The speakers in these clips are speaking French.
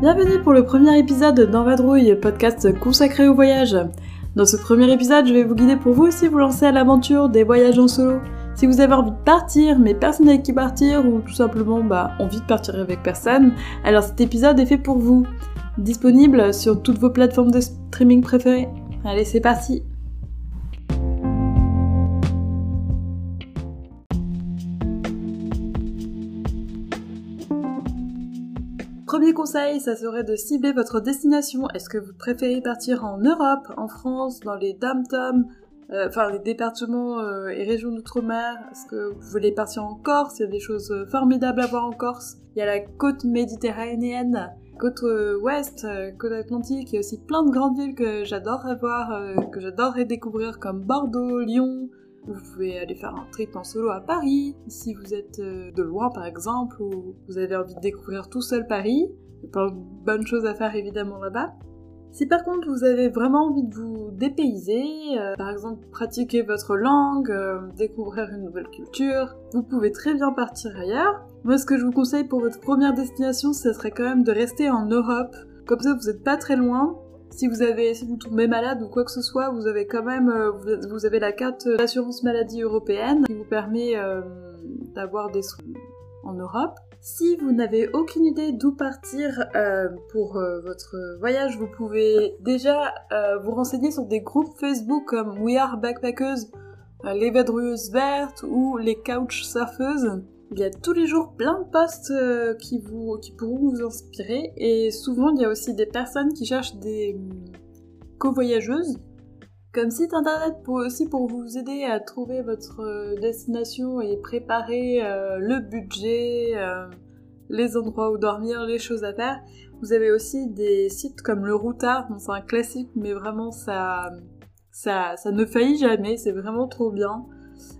Bienvenue pour le premier épisode d'Envadrouille, podcast consacré au voyage. Dans ce premier épisode, je vais vous guider pour vous aussi vous lancer à l'aventure des voyages en solo. Si vous avez envie de partir, mais personne avec qui partir, ou tout simplement bah, envie de partir avec personne, alors cet épisode est fait pour vous. Disponible sur toutes vos plateformes de streaming préférées. Allez, c'est parti conseil, ça serait de cibler votre destination. Est-ce que vous préférez partir en Europe, en France, dans les dom euh, enfin les départements euh, et régions d'outre-mer? Est-ce que vous voulez partir en Corse? Il y a des choses euh, formidables à voir en Corse. Il y a la côte méditerranéenne, côte ouest, côte atlantique. Il y a aussi plein de grandes villes que j'adore voir, que j'adorerais découvrir comme Bordeaux, Lyon, vous pouvez aller faire un trip en solo à Paris, si vous êtes euh, de loin par exemple, ou vous avez envie de découvrir tout seul Paris. Il y a plein de bonnes choses à faire évidemment là-bas. Si par contre vous avez vraiment envie de vous dépayser, euh, par exemple pratiquer votre langue, euh, découvrir une nouvelle culture, vous pouvez très bien partir ailleurs. Moi ce que je vous conseille pour votre première destination, ce serait quand même de rester en Europe. Comme ça vous n'êtes pas très loin, si vous avez, si vous tombez malade ou quoi que ce soit, vous avez quand même, euh, vous avez la carte d'assurance maladie européenne qui vous permet d'avoir des soins en Europe. Si vous n'avez aucune idée d'où partir euh, pour votre voyage, vous pouvez déjà vous renseigner sur des groupes Facebook comme We Are Backpackers, les vadrouilleuses vertes ou les couch surfeuses. Il y a tous les jours plein de posts euh, qui, qui pourront vous inspirer et souvent il y a aussi des personnes qui cherchent des hum, co-voyageuses comme site internet pour aussi pour vous aider à trouver votre euh, destination et préparer euh, le budget, les endroits où dormir, les choses à faire. Vous avez aussi des sites comme le Routard, c'est un classique mais vraiment ça, ça, ne faillit jamais, c'est vraiment trop bien.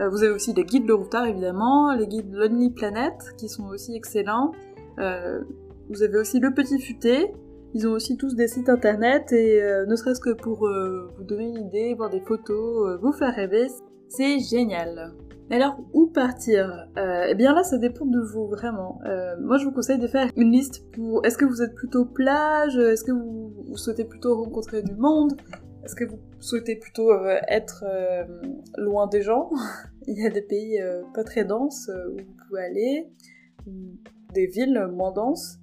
Euh, vous avez aussi les guides de routard évidemment, les guides Lonely Planet qui sont aussi excellents. Euh, vous avez aussi le Petit Futé. Ils ont aussi tous des sites internet et euh, ne serait-ce que pour vous donner une idée, voir des photos, vous faire rêver, c'est génial. Alors, où partir? Eh bien là, ça dépend de vous, vraiment. moi, je vous conseille de faire une liste pour... Est-ce que vous êtes plutôt plage? Est-ce que vous, souhaitez plutôt rencontrer du monde? Est-ce que vous souhaitez plutôt euh, être euh, loin des gens? Il y a des pays euh, pas très denses où vous pouvez aller, des villes moins denses.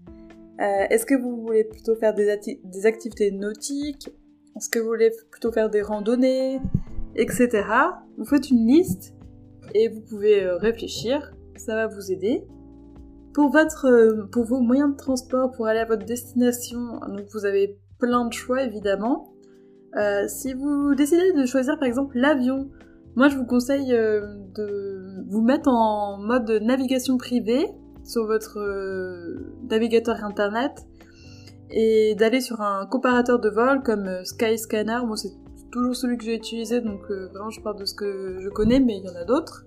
Est-ce que vous voulez plutôt faire des, activités nautiques? Est-ce que vous voulez plutôt faire des randonnées? Etc. Vous faites une liste et vous pouvez réfléchir. Ça va vous aider. Pour, votre, pour vos moyens de transport pour aller à votre destination, donc vous avez plein de choix évidemment. Euh, si vous décidez de choisir par exemple l'avion, moi je vous conseille euh, de vous mettre en mode navigation privée sur votre euh, navigateur internet et d'aller sur un comparateur de vol comme Skyscanner. Moi c'est toujours celui que j'ai utilisé donc vraiment je parle de ce que je connais mais il y en a d'autres.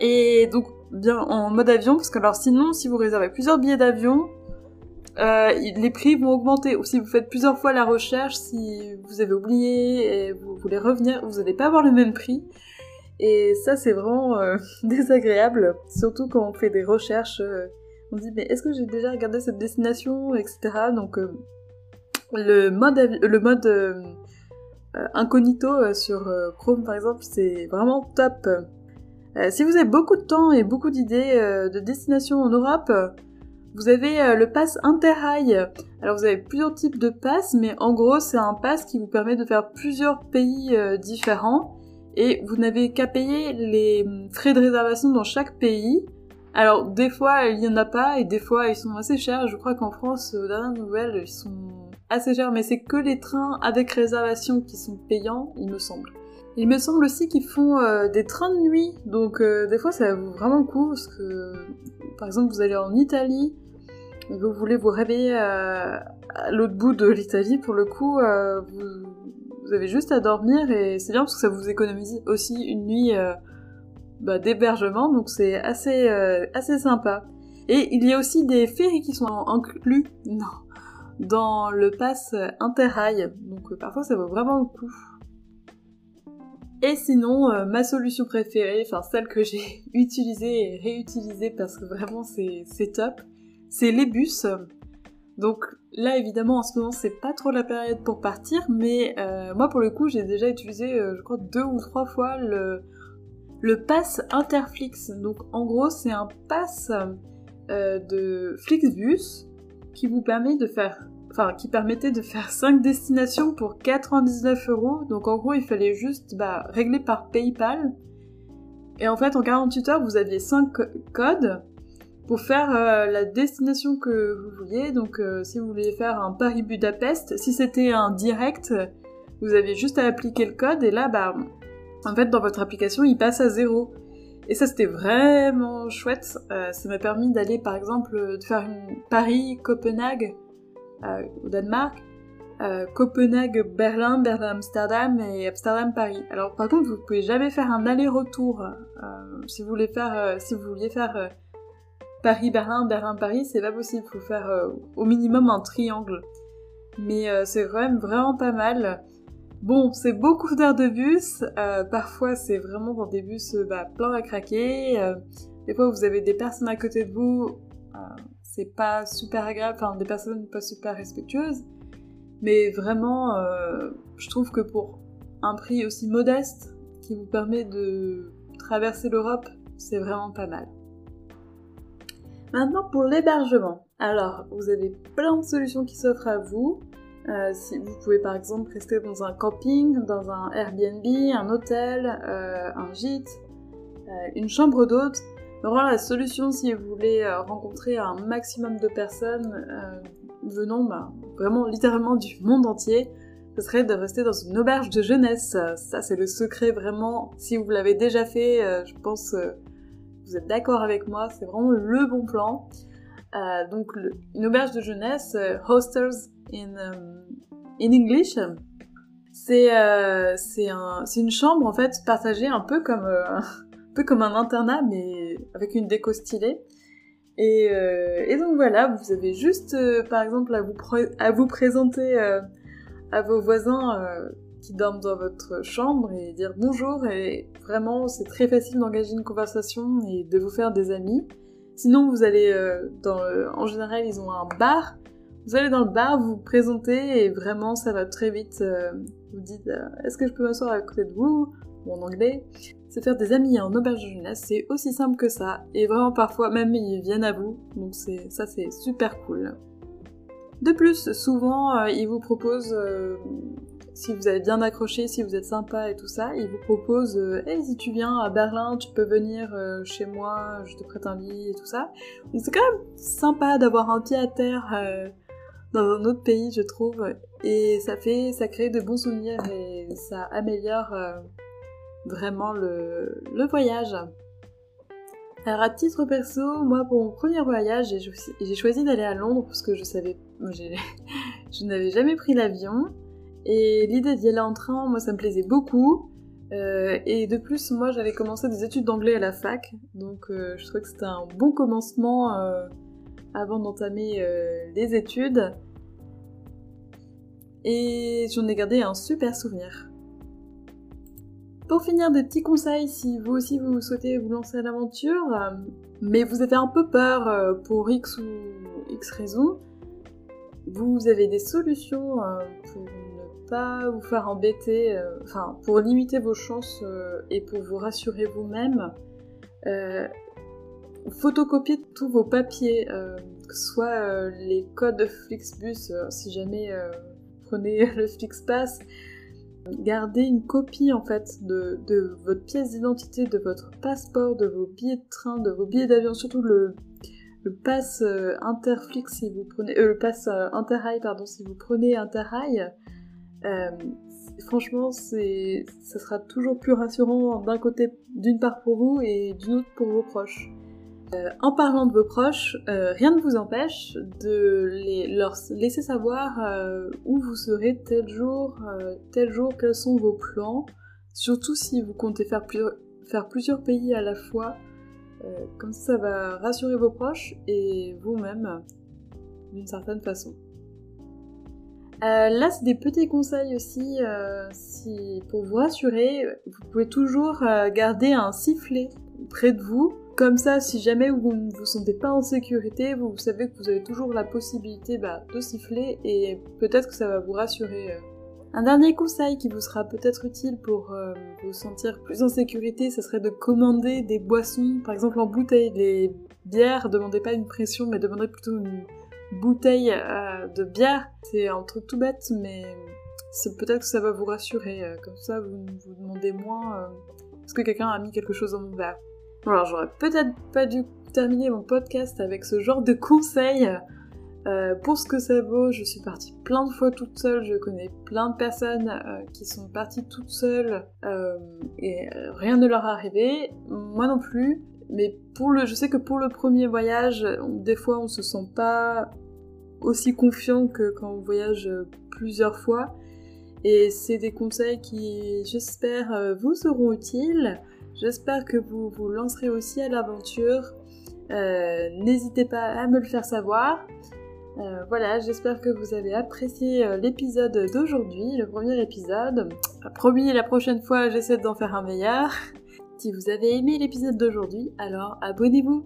Et donc bien en mode avion parce que alors sinon si vous réservez plusieurs billets d'avion euh, les prix vont augmenter. Ou si vous faites plusieurs fois la recherche, si vous avez oublié et vous voulez revenir, vous n'allez pas avoir le même prix. Et ça, c'est vraiment euh, désagréable, surtout quand on fait des recherches. Euh, on dit, mais est-ce que j'ai déjà regardé cette destination, etc. Donc, le mode, le mode incognito sur Chrome, par exemple, c'est vraiment top. si vous avez beaucoup de temps et beaucoup d'idées de destinations en Europe, vous avez euh, le pass Interrail. Alors vous avez plusieurs types de passes, mais en gros c'est un pass qui vous permet de faire plusieurs pays euh, différents et vous n'avez qu'à payer les frais de réservation dans chaque pays. Alors des fois il y en a pas et des fois ils sont assez chers. Je crois qu'en France, aux dernières nouvelles, ils sont assez chers, mais c'est que les trains avec réservation qui sont payants, il me semble. Il me semble aussi qu'ils font euh, des trains de nuit, donc des fois ça vaut vraiment le coup parce que par exemple vous allez en Italie, vous voulez vous réveiller euh, à, l'autre bout de l'Italie, pour le coup, euh, vous, avez juste à dormir et c'est bien parce que ça vous économise aussi une nuit euh, bah, d'hébergement, donc c'est assez, assez sympa. Et il y a aussi des ferries qui sont inclus dans le pass Interrail, donc parfois ça vaut vraiment le coup. Et sinon, ma solution préférée, enfin celle que j'ai utilisée et réutilisée parce que vraiment c'est top, c'est les bus. Donc là, évidemment, en ce moment, c'est pas trop la période pour partir, mais euh, moi, pour le coup, j'ai déjà utilisé, euh, je crois, deux ou trois fois le, le pass Interflix. Donc en gros, c'est un pass euh, de Flixbus qui vous permet de faire enfin qui permettait de faire 5 destinations pour 99 euros. Donc en gros, il fallait juste bah, régler par PayPal. Et en fait, en 48 heures, vous aviez 5 codes pour faire euh, la destination que vous vouliez. Donc euh, si vous vouliez faire un Paris-Budapest, si c'était un direct, vous aviez juste à appliquer le code et là, bah, en fait, dans votre application, il passe à zéro. Et ça, c'était vraiment chouette. Euh, ça m'a permis d'aller, par exemple, de faire une Paris-Copenhague euh, au Danemark, euh, Copenhague, Berlin, Berlin, Amsterdam et Amsterdam, Paris. Alors par contre, vous pouvez jamais faire un aller-retour. Euh, si vous voulez faire, si vous vouliez faire Paris, Berlin, Berlin, Paris, c'est pas possible. Faut faire au minimum un triangle. Mais c'est quand même vraiment pas mal. Bon, c'est beaucoup d'heures de bus. parfois, c'est vraiment dans des bus bah, à craquer. des fois, vous avez des personnes à côté de vous c'est pas super agréable, enfin des personnes pas super respectueuses, mais vraiment, euh, je trouve que pour un prix aussi modeste qui vous permet de traverser l'Europe, c'est vraiment pas mal. Maintenant pour l'hébergement. Alors, vous avez plein de solutions qui s'offrent à vous. Euh, si vous pouvez par exemple rester dans un camping, dans un Airbnb, un hôtel, euh, un gîte, une chambre d'hôte, Vraiment, la solution si vous voulez euh, rencontrer un maximum de personnes euh, venant bah, vraiment littéralement du monde entier, ce serait de rester dans une auberge de jeunesse. Ça, c'est le secret vraiment. Si vous l'avez déjà fait, euh, je pense vous êtes d'accord avec moi, c'est vraiment le bon plan. donc, une auberge de jeunesse, hostels in, in English, c'est c'est un, une chambre en fait partagée un peu comme un internat, mais avec une déco stylée. Et, euh, donc voilà, vous avez juste, euh, par exemple, à vous, présenter euh, à vos voisins qui dorment dans votre chambre et dire bonjour. Et vraiment, c'est très facile d'engager une conversation et de vous faire des amis. Sinon, vous allez dans, en général, ils ont un bar. Vous allez dans le bar, vous vous présentez et vraiment, ça va très vite. vous dites, est-ce que je peux m'asseoir à côté de vous? Ou en anglais c'est faire des amis en auberge de jeunesse, c'est aussi simple que ça, et vraiment parfois même ils viennent à vous, donc c'est ça c'est super cool. De plus, souvent euh, ils vous proposent, euh, si vous avez bien accroché, si vous êtes sympa et tout ça, ils vous proposent euh, Hey, si tu viens à Berlin, tu peux venir chez moi, je te prête un lit et tout ça. C'est quand même sympa d'avoir un pied à terre dans un autre pays, je trouve, et ça fait, ça crée de bons souvenirs et ça améliore vraiment le, voyage. Alors à titre perso, moi pour mon premier voyage, j'ai choisi d'aller à Londres parce que je savais, je n'avais jamais pris l'avion et l'idée d'y aller en train, moi ça me plaisait beaucoup. Euh, et de plus, moi j'avais commencé des études d'anglais à la fac, donc euh, je trouvais que c'était un bon commencement euh, avant d'entamer les études. Et j'en ai gardé un super souvenir. Pour finir, des petits conseils si vous aussi vous souhaitez vous lancer à l'aventure, mais vous avez un peu peur pour X ou X raisons, vous avez des solutions pour vous faire embêter, enfin pour limiter vos chances et pour vous rassurer vous-même. photocopiez tous vos papiers, que ce soit les codes Flixbus, si jamais vous prenez le Flixpass, Gardez une copie en fait de, votre pièce d'identité, de votre passeport, de vos billets de train, de vos billets d'avion, surtout le, pass euh, Interflix si vous prenez, euh, le pass euh, Interrail pardon si vous prenez Interrail. Franchement, c'est, ça sera toujours plus rassurant d'un côté, d'une part pour vous et d'une autre pour vos proches. Euh, en parlant de vos proches, euh, rien ne vous empêche de les, leur laisser savoir euh, où vous serez tel jour, tel jour, quels sont vos plans, surtout si vous comptez faire, faire plusieurs pays à la fois. comme ça, ça va rassurer vos proches et vous-même d'une certaine façon. Là, c'est des petits conseils aussi. si, pour vous rassurer, vous pouvez toujours garder un sifflet près de vous Comme ça, si jamais vous ne vous sentez pas en sécurité, vous savez que vous avez toujours la possibilité bah, de siffler et peut-être que ça va vous rassurer. Euh. Un dernier conseil qui vous sera peut-être utile pour euh, vous sentir plus en sécurité, ce serait de commander des boissons, par exemple en bouteille. Les bières, demandez pas une pression, mais demandez plutôt une bouteille euh, de bière. C'est un truc tout bête, mais peut-être que ça va vous rassurer. Comme ça, vous vous demandez moins est-ce que quelqu'un a mis quelque chose dans mon verre. Alors j'aurais peut-être pas dû terminer mon podcast avec ce genre de conseils. Euh, pour ce que ça vaut, je suis partie plein de fois toute seule, je connais plein de personnes euh, qui sont parties toutes seules euh, et rien ne leur est arrivé, moi non plus. Mais pour le, je sais que pour le premier voyage, des fois on se sent pas aussi confiant que quand on voyage plusieurs fois. Et c'est des conseils qui, j'espère, vous seront utiles. J'espère que vous vous lancerez aussi à l'aventure. Euh, n'hésitez pas à me le faire savoir. Euh, voilà, j'espère que vous avez apprécié euh, l'épisode d'aujourd'hui, le premier épisode. Promis, la prochaine fois, j'essaie d'en faire un meilleur. Si vous avez aimé l'épisode d'aujourd'hui, alors abonnez-vous